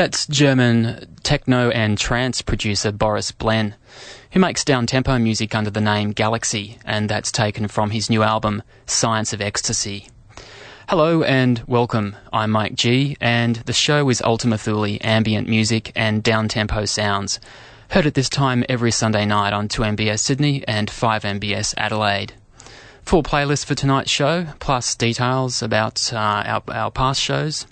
That's German techno and trance producer Boris Blenn, who makes down-tempo music under the name Galaxy, and that's taken from his new album, Science of Ecstasy. Hello and welcome. I'm Mike G, and the show is Ultima Thule ambient music and down-tempo sounds. Heard at this time every Sunday night on 2MBS Sydney and 5MBS Adelaide. Full playlist for tonight's show, plus details about uh, our, our past shows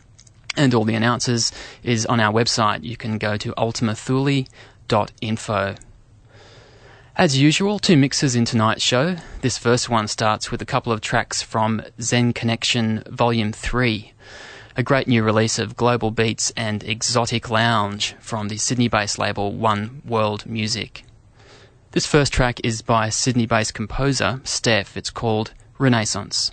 and all the announcers is on our website. You can go to ultimathule.info. As usual, two mixes in tonight's show. This first one starts with a couple of tracks from Zen Connection Volume 3, a great new release of global beats and exotic lounge from the Sydney based label One World Music. This first track is by Sydney based composer Steph. It's called Renaissance.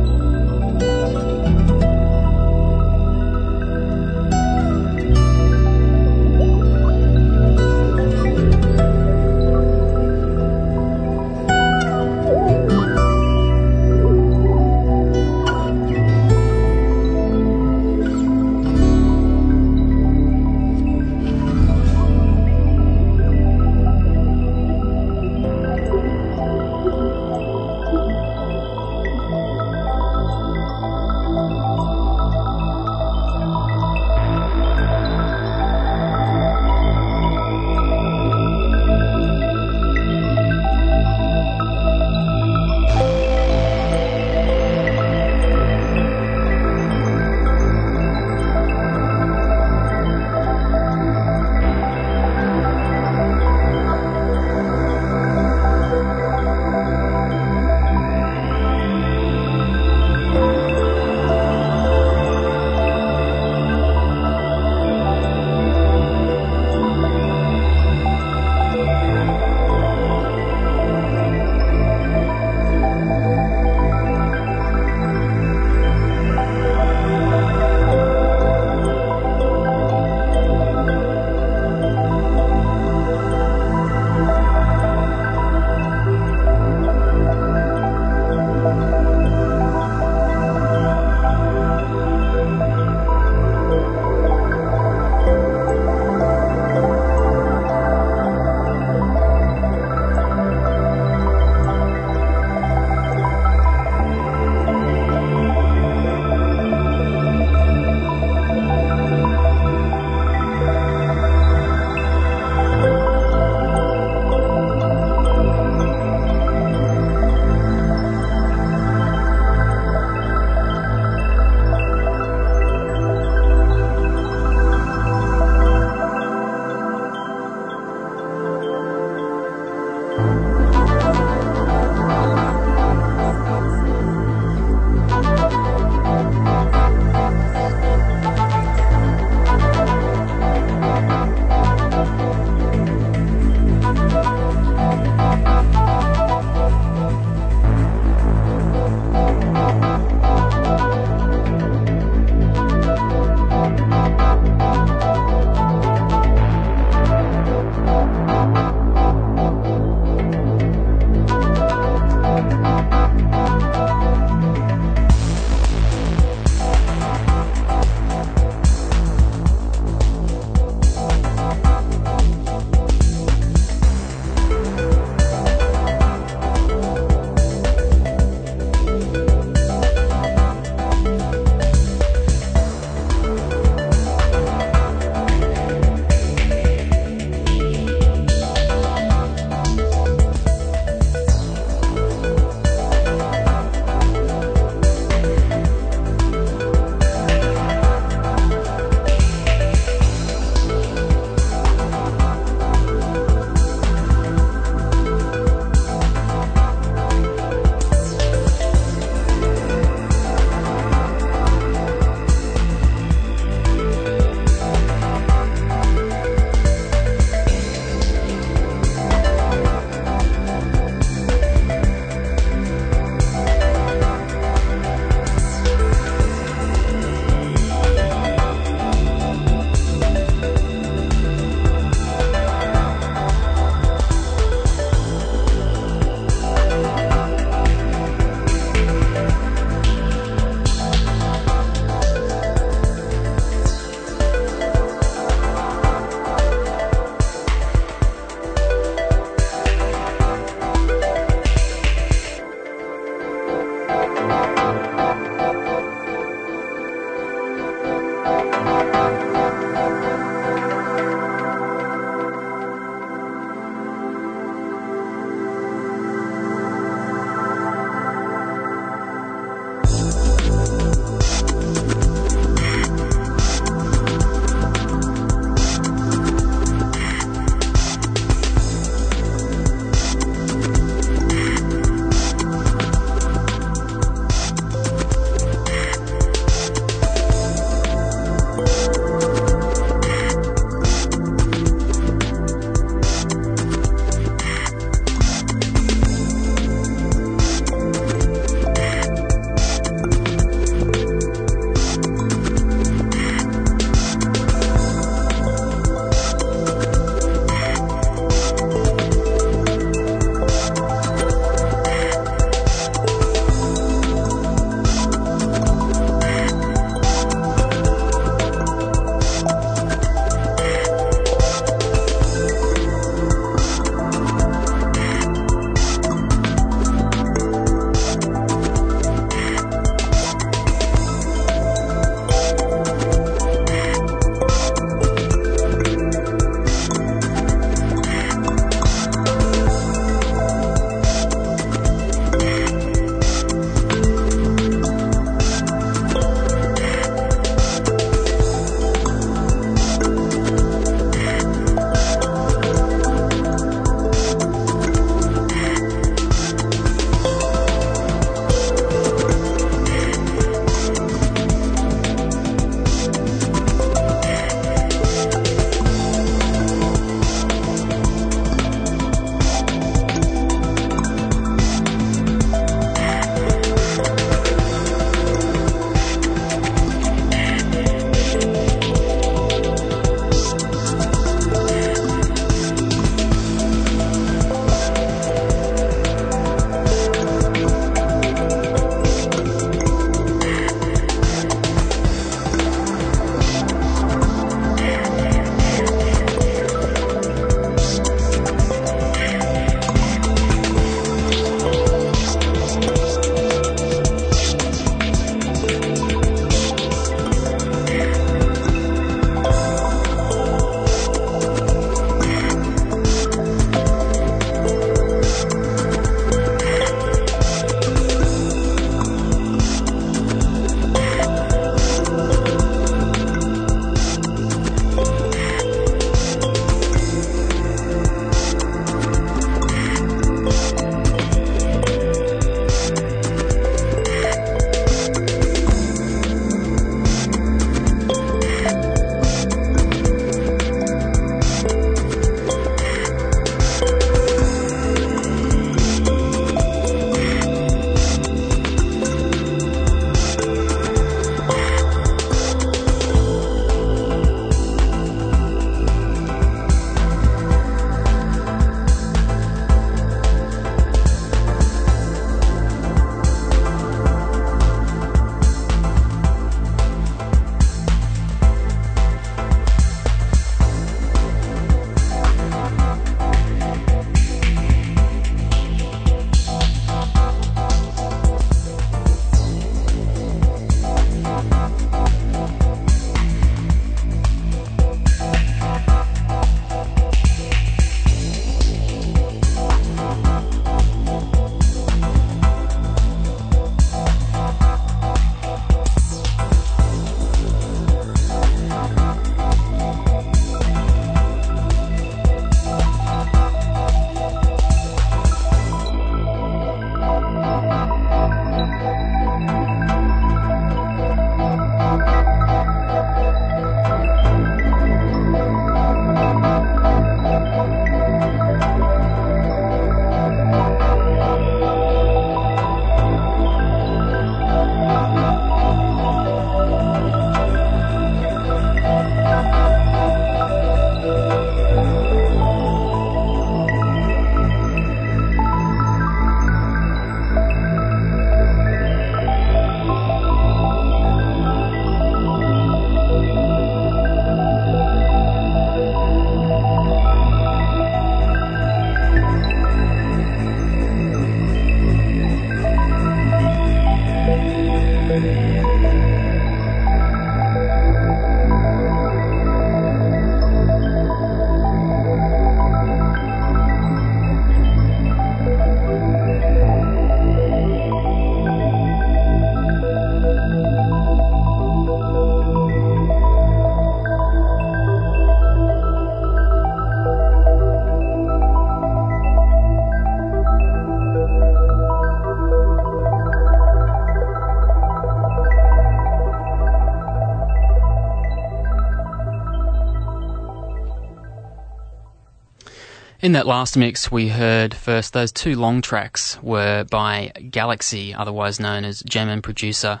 In that last mix, we heard first those two long tracks were by Galaxy, otherwise known as German producer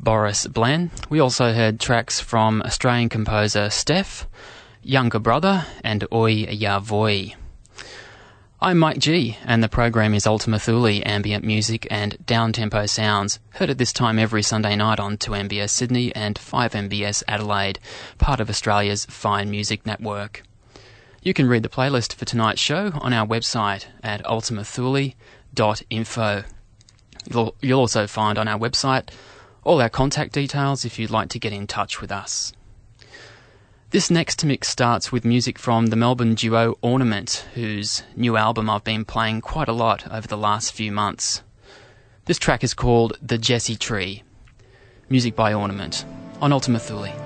Boris Blenn. We also heard tracks from Australian composer Steph, Younger Brother, and Oi Va Voi. I'm Mike G, and the program is Ultima Thule ambient music and down-tempo sounds, heard at this time every Sunday night on 2MBS Sydney and 5MBS Adelaide, part of Australia's Fine Music Network. You can read the playlist for tonight's show on our website at ultimathule.info. You'll, you'll also find on our website all our contact details if you'd like to get in touch with us. This next mix starts with music from the Melbourne duo Ornament, whose new album I've been playing quite a lot over the last few months. This track is called The Jesse Tree. Music by Ornament on Ultima Thule.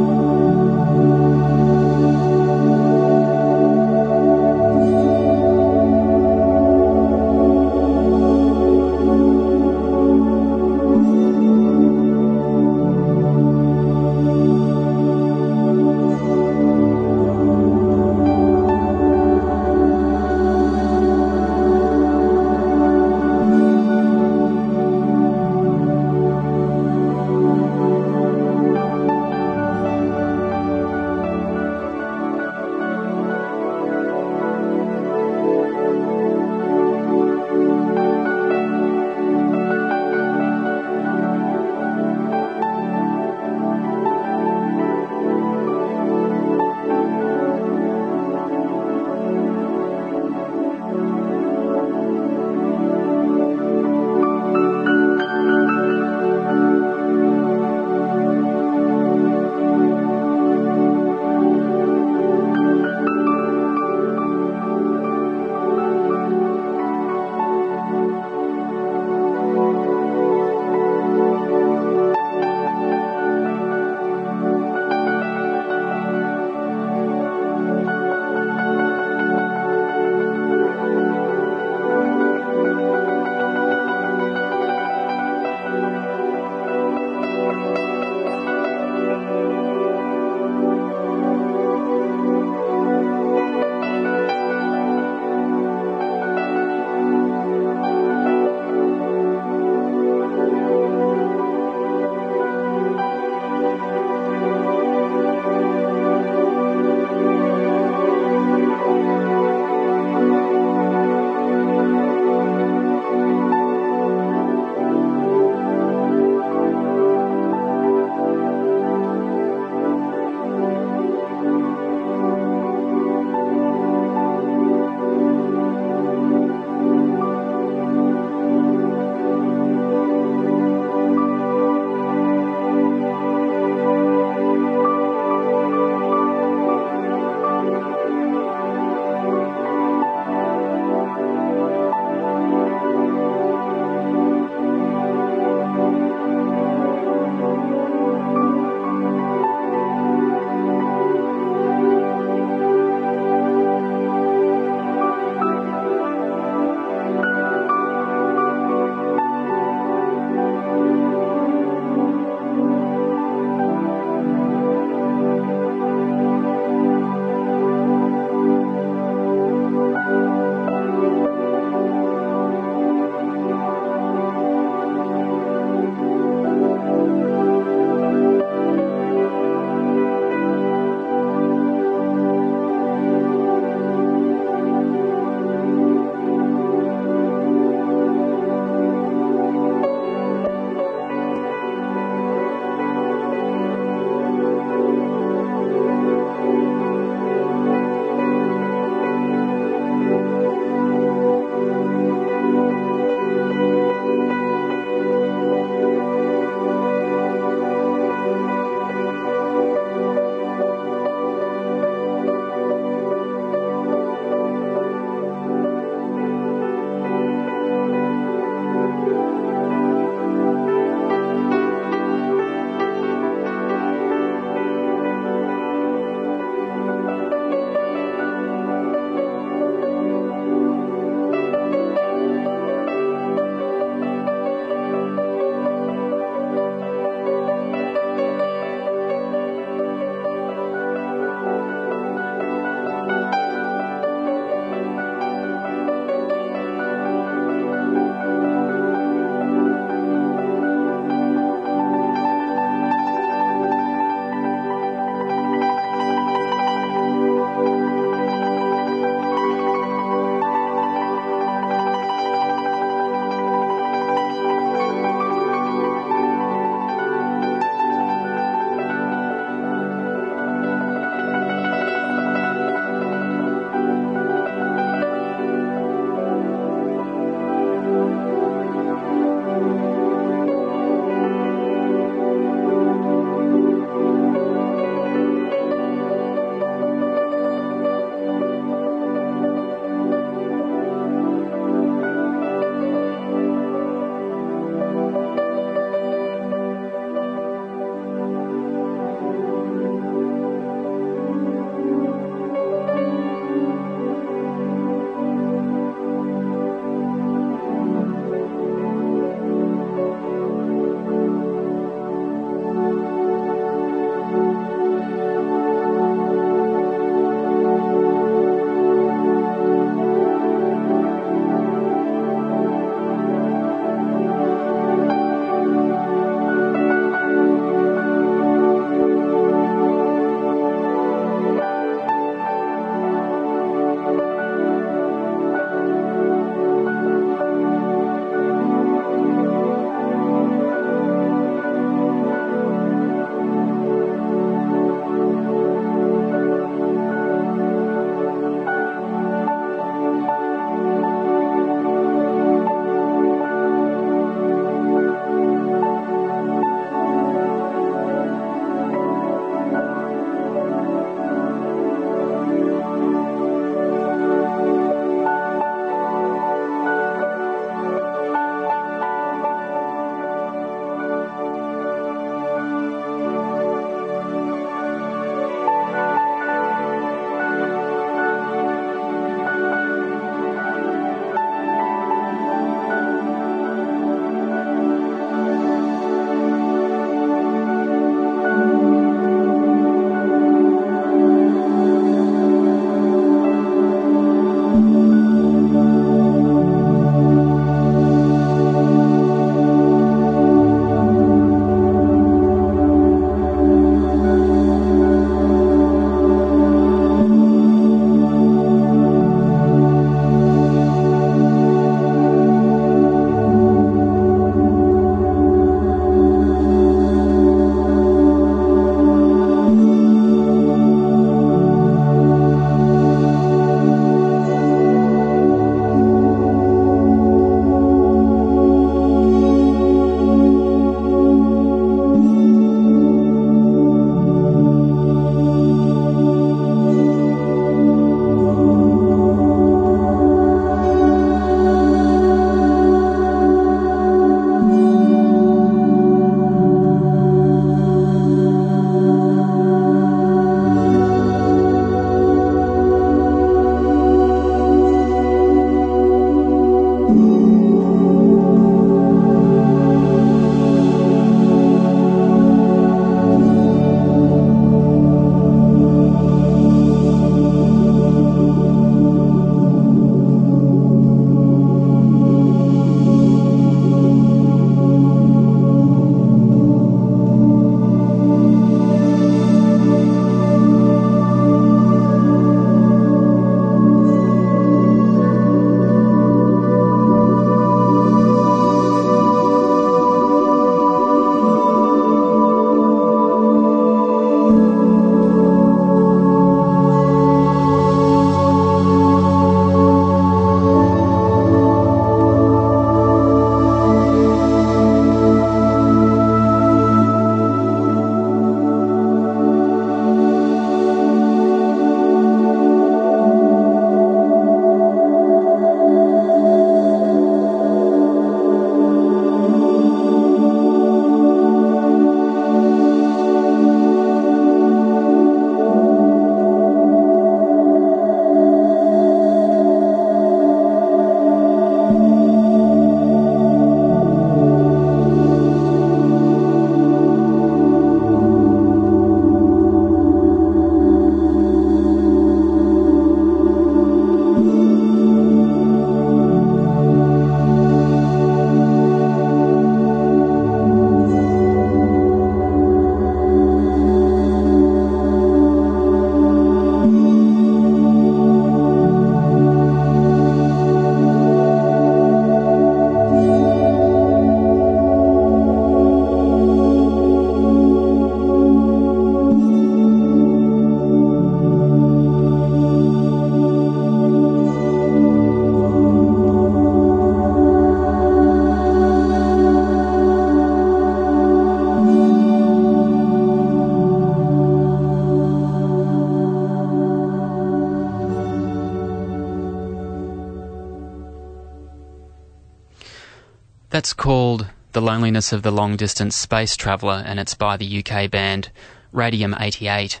That's called The Loneliness of the Long Distance Space Traveller, and it's by the UK band Radium 88.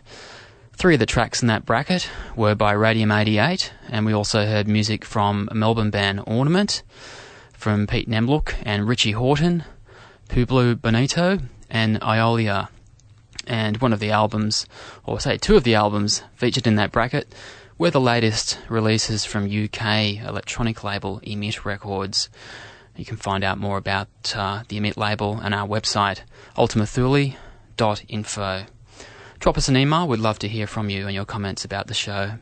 Three of the tracks in that bracket were by Radium 88, and we also heard music from Melbourne band Ornament, from Pete Namlook and Richie Hawtin, Pueblo Bonito, and Iolia. And one of the albums, or say two of the albums featured in that bracket, were the latest releases from UK electronic label Emit Records. You can find out more about uh, the Emit label and our website, ultimathule.info. Drop us an email. We'd love to hear from you and your comments about the show.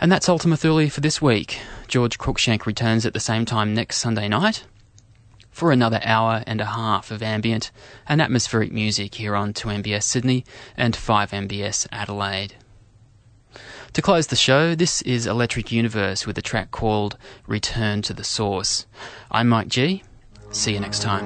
And that's Ultima Thule for this week. George Cruikshank returns at the same time next Sunday night for another hour and a half of ambient and atmospheric music here on 2MBS Sydney and 5MBS Adelaide. To close the show, this is Electric Universe with a track called Return to the Source. I'm Mike G. See you next time.